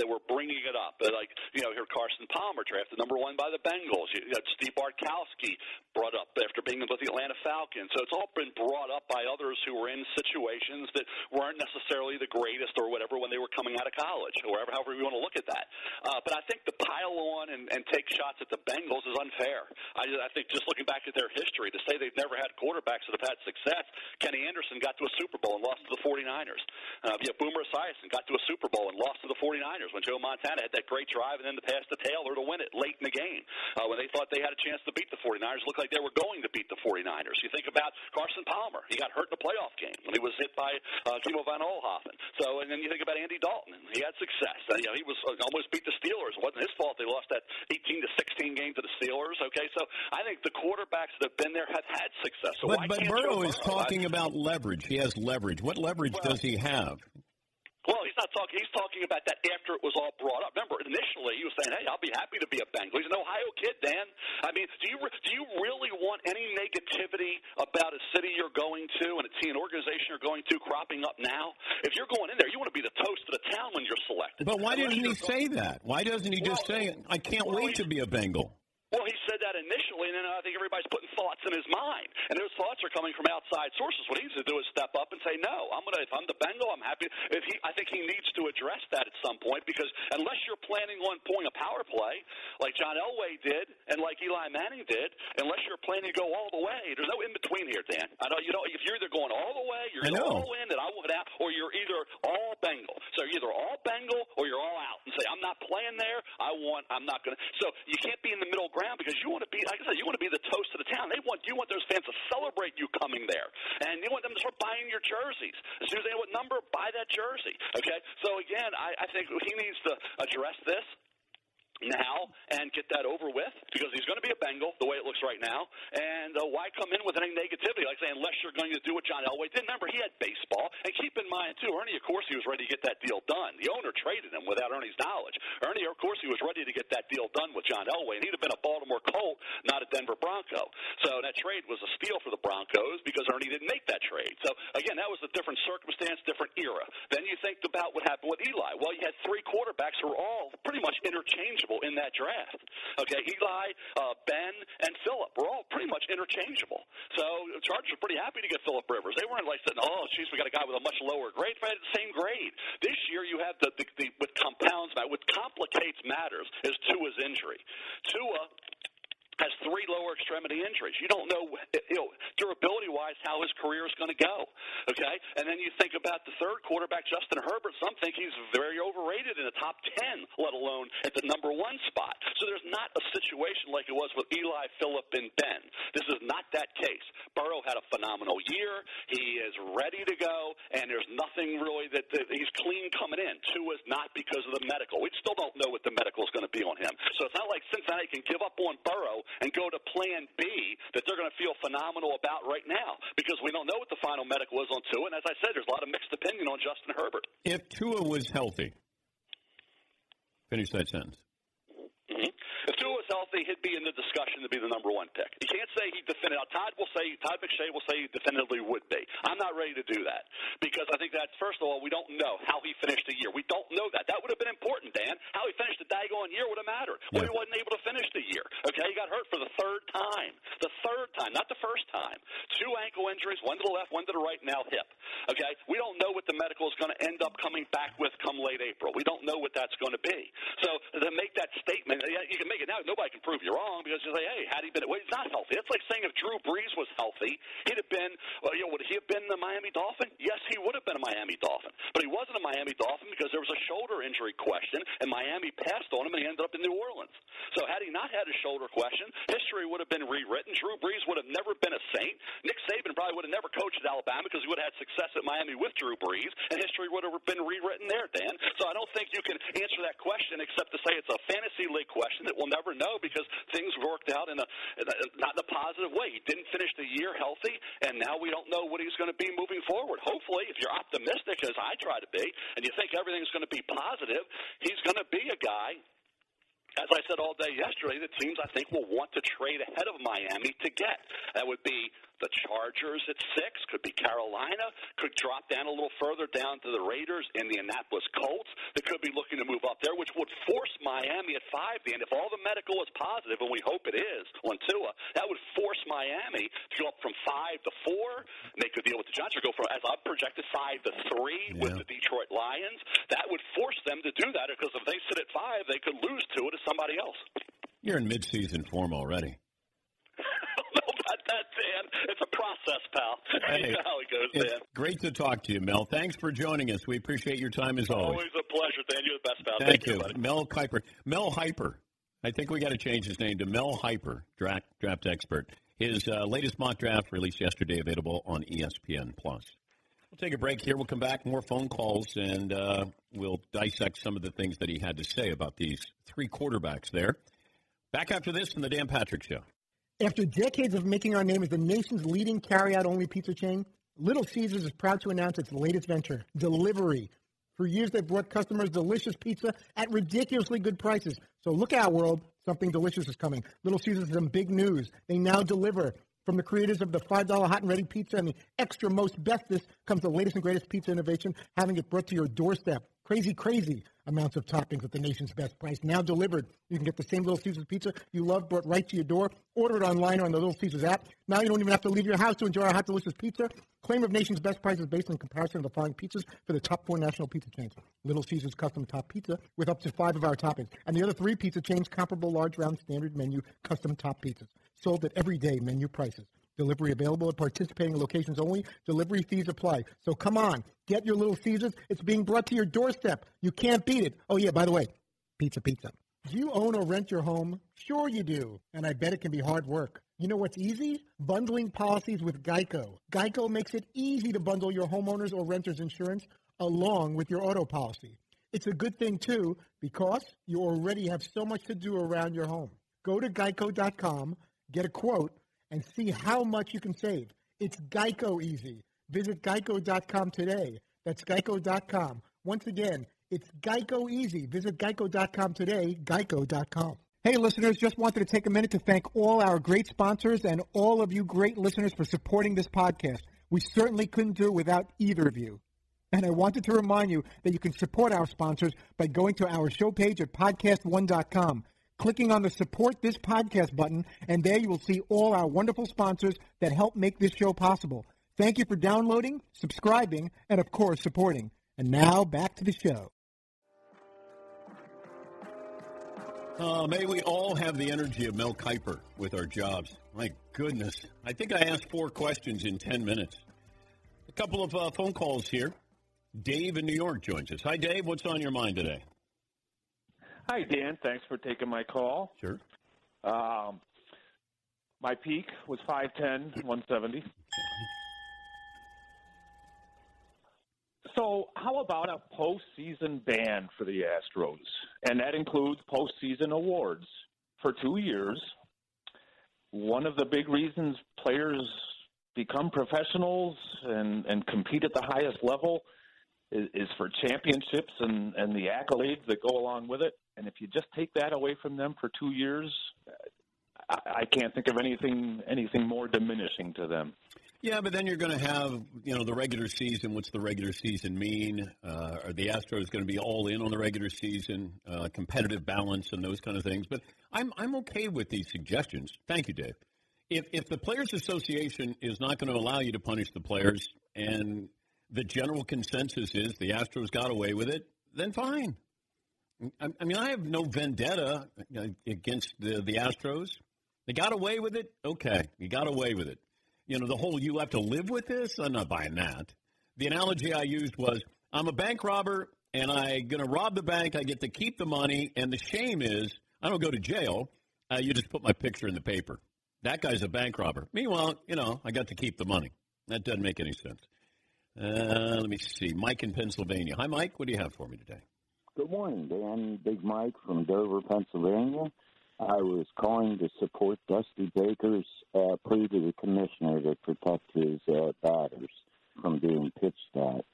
[SPEAKER 12] that were bringing it up. Like you know, here Carson Palmer drafted number one by the Bengals. You Steve Bartkowski brought up after being with the Atlanta Falcons. So it's all been brought up by others who were in situations that weren't necessarily the greatest or whatever when they were coming out of college, or whatever, however you want to look at that. Uh, but I think the pile on and, and take shots at the Bengals is unfair. I, I think just looking back at their history, to say they've never had quarterbacks that have had success, Kenny Anderson got to a Super Bowl and lost to the 49ers. Uh, yeah, Boomer Esiason got to a Super Bowl and lost to the 49ers when Joe Montana had that great drive and then to pass to Taylor to win it late in the game. Uh, when they thought they had a chance to beat the 49ers, it looked like they were going to beat the 49ers. You think about Carson Palmer. He got hurt in the playoff game when he was hit by uh, Kimo von Oelhoffen. So, and then you think about Andy Dalton. He had success. Uh, you know, he was uh, almost beat the Steelers. It wasn't his fault they lost that 18 to 16 game to the Steelers. Okay, so I think the quarterbacks that have been there have had success. So
[SPEAKER 3] but but Burrow is talking about leverage. He has leverage. What leverage does he have?
[SPEAKER 12] Well, he's not talking. He's talking about that after it was all brought up. Remember, initially he was saying, "Hey, I'll be happy to be a Bengal." He's an Ohio kid, Dan. I mean, do you do you really want any negativity about a city you're going to and a team, an organization you're going to, cropping up now? If you're going in there, you want to be the toast of the town when you're selected.
[SPEAKER 3] But why
[SPEAKER 12] Unless
[SPEAKER 3] didn't he say that? Why doesn't he just say, "I can't wait to be a Bengal"?
[SPEAKER 12] Well, he said that initially, and then I think everybody's putting thoughts in his mind, and those thoughts are coming from outside sources. What he needs to do is step up and say, "No, I'm gonna. If I'm the Bengal, I'm happy." If he, I think he needs to address that at some point because unless you're planning on pulling a power play like John Elway did and like Eli Manning did, unless you're planning to go all the way, there's no in between here, Dan. I know you know if you're either going all the way, you're all in, and I want out, or you're either all Bengal. So you're either all Bengal or you're all out, and say, "I'm not playing there. I want. I'm not going to." So you can't be in the middle ground because you want to be, like I said, you want to be the toast of the town. They want you want those fans to celebrate you coming there, and you want them to start buying your jerseys as soon as they know what number, buy that jersey. Okay. So again, I, I think he needs to address this now and get that over with because he's going to be a Bengal the way it looks right now. And uh, why come in with any negativity? Like I say, unless you're going to do what John Elway did. Remember, he had baseball. And keep in mind, too, Ernie, of course, he was ready to get that deal done. The owner traded him without Ernie's knowledge. Ernie, of course, he was ready to get that deal done with John Elway. And he'd have been a Baltimore Colt, not a Denver Bronco. So that trade was a steal for the Broncos because Ernie didn't make that trade. So, again, that was a different circumstance, different era. Then you think about what happened with Eli. Well, you had three quarterbacks who were all pretty much interchangeable in that draft. Okay, Eli, uh, Ben, and Philip were all pretty much interchangeable. So the Chargers were pretty happy to get Philip Rivers. They weren't like saying, "Oh, geez, we got a guy with a much lower grade." They the same grade. This year, you have the, the, the what compounds matter, what complicates matters is Tua's injury. Tua has three lower extremity injuries. You don't know, you know durability wise, how his career is going to go. Okay, and then you think about the third quarterback, Justin Herbert. Some think he's very overrated in the top ten, let alone at the number one spot. So there's not a situation like it was with Eli, Phillip, and Ben. This is not that case. Burrow had a phenomenal year. He is ready to go, and there's nothing really that, that he's clean coming in. Tua is not because of the medical. We still don't know what the medical is going to be on him. So it's not like Cincinnati can give up on Burrow and go to Plan B that they're going to feel phenomenal about right now because we don't know what the final medical is on Tua. And as I said, there's a lot of mixed opinion on Justin Herbert.
[SPEAKER 3] If Tua was healthy, finish that sentence.
[SPEAKER 12] Mm-hmm. If Tua was healthy, he'd be in the discussion to be the number one pick. You can't say he definitively. Todd will say Todd McShay will say he definitively would be. I'm not ready to do that because I think that's first of all we don't know how he finished the year. We don't know that. That would have been important, Dan. How he finished the daggone year would have mattered. Well, he wasn't able to finish the year. Okay, he got hurt for the third time. The third time, not the first time. Two ankle injuries, one to the left, one to the right, now hip. Okay, we don't know what the medical is going to end up coming back with come late April. We don't know what that's going to be. So to make that statement, you can make it now. Nobody can prove you wrong because you say, hey, had he been, well, he's not healthy. That's like saying if Drew Brees was healthy, he'd have been, well, you know, would he have been the Miami Dolphin? Yes, he would have been a Miami Dolphin. But he wasn't a Miami Dolphin because there was a shoulder injury question, and Miami passed on him, and he ended up in New Orleans. So had he not had a shoulder question, history would have been rewritten. Drew Brees would have never been a Saint. Nick Saban probably would have never coached at Alabama because he would have had success at Miami with Drew Brees, and history would have been rewritten there, Dan. So I don't think you can answer that question except to say it's a fantasy league question that we'll never know because things worked out in a, in a not in a positive way. He didn't finish the year healthy, and now we don't know what he's going to be moving forward. Hopefully, if you're optimistic, as I try to be, and you think everything's going to be positive, he's going to be a guy as I said all day yesterday, the teams I think will want to trade ahead of Miami to get. That would be the Chargers at six, could be Carolina, could drop down a little further down to the Raiders, and the Indianapolis Colts. They could be looking to move up there, which would force Miami at five. And if all the medical is positive, and we hope it is on Tua, that would force Miami to go up from five to four, make a deal with the Giants, or go from, as I've projected, five to three with the Detroit Lions. That would force them to do that because if they sit at five, they could lose Tua to somebody else.
[SPEAKER 3] You're in midseason form already.
[SPEAKER 12] Dan. It's a process, pal.
[SPEAKER 3] Hey,
[SPEAKER 12] you know how it goes, Dan.
[SPEAKER 3] great to talk to you, Mel. Thanks for joining us. We appreciate your time as always.
[SPEAKER 12] Always a pleasure, Dan. You're the best, pal.
[SPEAKER 3] Thank you,
[SPEAKER 12] buddy.
[SPEAKER 3] Mel Kiper. Mel Hyper. I think we got to change his name to Mel Hyper, draft, draft expert. His uh, latest mock draft released yesterday, available on ESPN Plus. We'll take a break here. We'll come back, more phone calls, and uh, we'll dissect some of the things that he had to say about these three quarterbacks there. Back after this on the Dan Patrick Show.
[SPEAKER 2] After decades of making our name as the nation's leading carry-out-only pizza chain, Little Caesars is proud to announce its latest venture, delivery. For years, they've brought customers delicious pizza at ridiculously good prices. So look out, world. Something delicious is coming. Little Caesars is some big news. They now deliver. From the creators of the $5 hot and ready pizza and the extra most bestest comes the latest and greatest pizza innovation, having it brought to your doorstep. Crazy, crazy. amounts of toppings at the nation's best price. Now delivered. You can get the same Little Caesars pizza you love brought right to your door. Order it online or on the Little Caesars app. Now you don't even have to leave your house to enjoy our hot, delicious pizza. Claim of nation's best prices based on comparison of the following pizzas for the top four national pizza chains. Little Caesars custom top pizza with up to five of our toppings. And the other three pizza chains comparable large round standard menu custom top pizzas. Sold at everyday menu prices. Delivery available at participating locations only. Delivery fees apply. So come on, get your Little Caesars. It's being brought to your doorstep. You can't beat it. Oh yeah, by the way, pizza, pizza. Do you own or rent your home? Sure you do. And I bet it can be hard work. You know what's easy? Bundling policies with Geico. Geico makes it easy to bundle your homeowner's or renter's insurance along with your auto policy. It's a good thing too because you already have so much to do around your home. Go to geico.com, get a quote, and see how much you can save. It's Geico easy. Visit geico.com today. That's geico.com. Once again, it's Geico easy. Visit geico.com today, geico.com. Hey, listeners, just wanted to take a minute to thank all our great sponsors and all of you great listeners for supporting this podcast. We certainly couldn't do it without either of you. And I wanted to remind you that you can support our sponsors by going to our show page at podcast1.com, clicking on the support this podcast button, and there you will see all our wonderful sponsors that help make this show possible. Thank you for downloading, subscribing, and of course, supporting. And now back to the show.
[SPEAKER 3] Uh, may we all have the energy of Mel Kiper with our jobs. My goodness. I think I asked four questions in 10 minutes. A couple of uh, phone calls here. Dave in New York joins us. Hi, Dave. What's on your mind today?
[SPEAKER 13] Hi, Dan. Thanks for taking my call.
[SPEAKER 3] Sure.
[SPEAKER 13] Um, my peak was 5'10", 170. So, how about a postseason ban for the Astros? And that includes postseason awards for two years. One of the big reasons players become professionals and, and compete at the highest level is, is for championships and, and the accolades that go along with it. And if you just take that away from them for two years, I, I can't think of anything anything more diminishing to them.
[SPEAKER 3] Yeah, but then you're going to have, you know, the regular season. What's the regular season mean? Uh, are the Astros going to be all in on the regular season, uh, competitive balance, and those kind of things? But I'm I'm okay with these suggestions. Thank you, Dave. If if the Players Association is not going to allow you to punish the players, and the general consensus is the Astros got away with it, then fine. I, mean, I have no vendetta against the the Astros. They got away with it. Okay, you got away with it you know, the whole you have to live with this, I'm not buying that. The analogy I used was I'm a bank robber and I'm going to rob the bank. I get to keep the money. And the shame is I don't go to jail. Uh, you just put my picture in the paper. That guy's a bank robber. Meanwhile, you know, I got to keep the money. That doesn't make any sense. Uh, let me see. Mike in Pennsylvania. Hi, Mike. What do you have for me today?
[SPEAKER 14] Good morning, Dan. Big Mike from Dover, Pennsylvania. I was calling to support Dusty Baker's uh, plea to the commissioner to protect his uh, batters from being pitched at.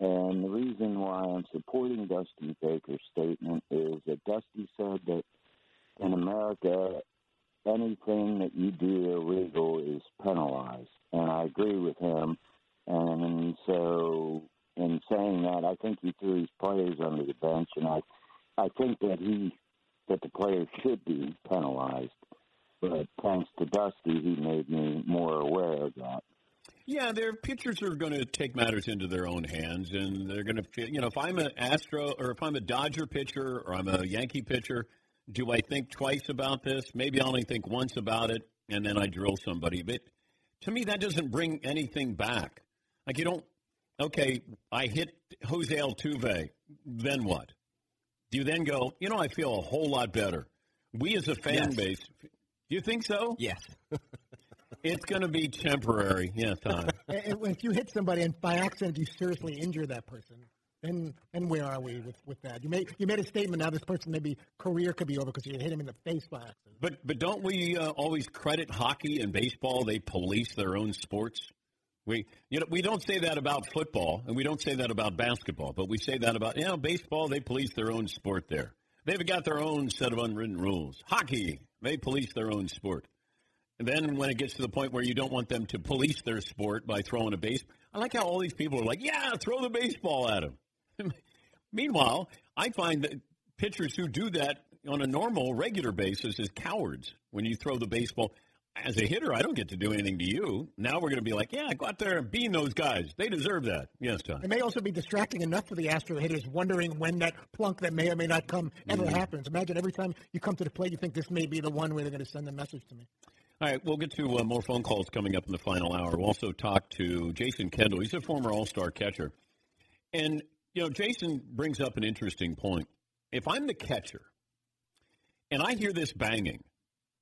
[SPEAKER 14] And the reason why I'm supporting Dusty Baker's statement is that Dusty said that in America, anything that you do illegal is penalized. And I agree with him. And so, in saying that, I think he threw his players under the bench, and I, I think that he that the players should be penalized. But thanks to Dusty, he made me more aware of that.
[SPEAKER 3] Yeah, their pitchers are going to take matters into their own hands, and they're going to, feel you know, if I'm an Astro or if I'm a Dodger pitcher or I'm a Yankee pitcher, do I think twice about this? Maybe I only think once about it, and then I drill somebody. But to me, that doesn't bring anything back. Like you don't. Okay, I hit Jose Altuve. Then what? Do you then go, you know, I feel a whole lot better? We as a fan
[SPEAKER 5] Yes.
[SPEAKER 3] base, do you think so?
[SPEAKER 5] Yes.
[SPEAKER 3] it's going to be temporary. Yeah, Tom.
[SPEAKER 2] And- and if you hit somebody and by accident you seriously injure that person, then then where are we with, with that? You made you made a statement. Now this person maybe career could be over because you hit him in the face by accident.
[SPEAKER 3] But but don't we uh, always credit hockey and baseball? They police their own sports. We you know we don't say that about football, and we don't say that about basketball, but we say that about you know baseball. They police their own sport there. They've got their own set of unwritten rules. Hockey, they police their own sport. And then when it gets to the point where you don't want them to police their sport by throwing a base, I like how all these people are like, yeah, throw the baseball at him. Meanwhile, I find that pitchers who do that on a normal, regular basis is cowards when you throw the baseball. As a hitter, I don't get to do anything to you. Now we're going to be like, yeah, go out there and bean those guys. They deserve that. Yes, Tom.
[SPEAKER 2] It may also be distracting enough for the Astro hitters, wondering when that plunk that may or may not come ever
[SPEAKER 3] Mhm.
[SPEAKER 2] happens. Imagine every time you come to the plate, you think this may be the one where they're going to send a message to me.
[SPEAKER 3] All right, we'll get to uh, more phone calls coming up in the final hour. We'll also talk to Jason Kendall. He's a former All Star catcher. And, you know, Jason brings up an interesting point. If I'm the catcher and I hear this banging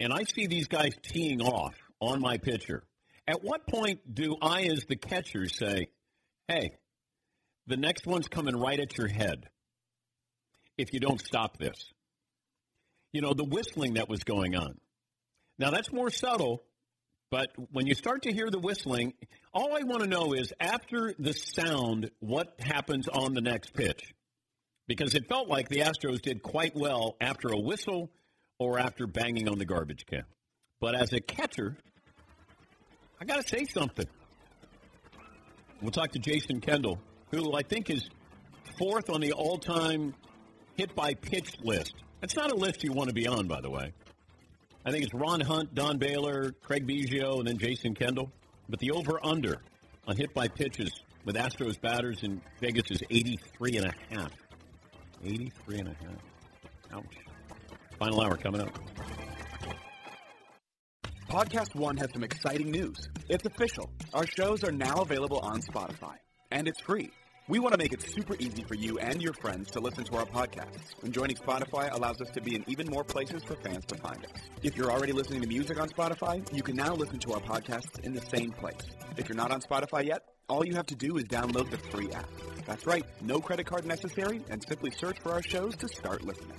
[SPEAKER 3] and I see these guys teeing off on my pitcher, at what point do I, as the catcher, say, hey, the next one's coming right at your head if you don't stop this? You know, the whistling that was going on. Now that's more subtle, but when you start to hear the whistling, all I want to know is after the sound, what happens on the next pitch? Because it felt like the Astros did quite well after a whistle or after banging on the garbage can. But as a catcher, I got to say something. We'll talk to Jason Kendall, who I think is fourth on the all-time hit by pitch list. That's not a list you want to be on, by the way. I think it's Ron Hunt, Don Baylor, Craig Biggio, and then Jason Kendall. But the over-under on hit by pitches with Astros batters in Vegas is 83 and a half. 83 and a half. Ouch. Final hour coming up.
[SPEAKER 15] Podcast One has some exciting news. It's official. Our shows are now available on Spotify, and it's free. We want to make it super easy for you and your friends to listen to our podcasts, and joining Spotify allows us to be in even more places for fans to find us. If you're already listening to music on Spotify, you can now listen to our podcasts in the same place. If you're not on Spotify yet, all you have to do is download the free app. That's right, no credit card necessary, and simply search for our shows to start listening.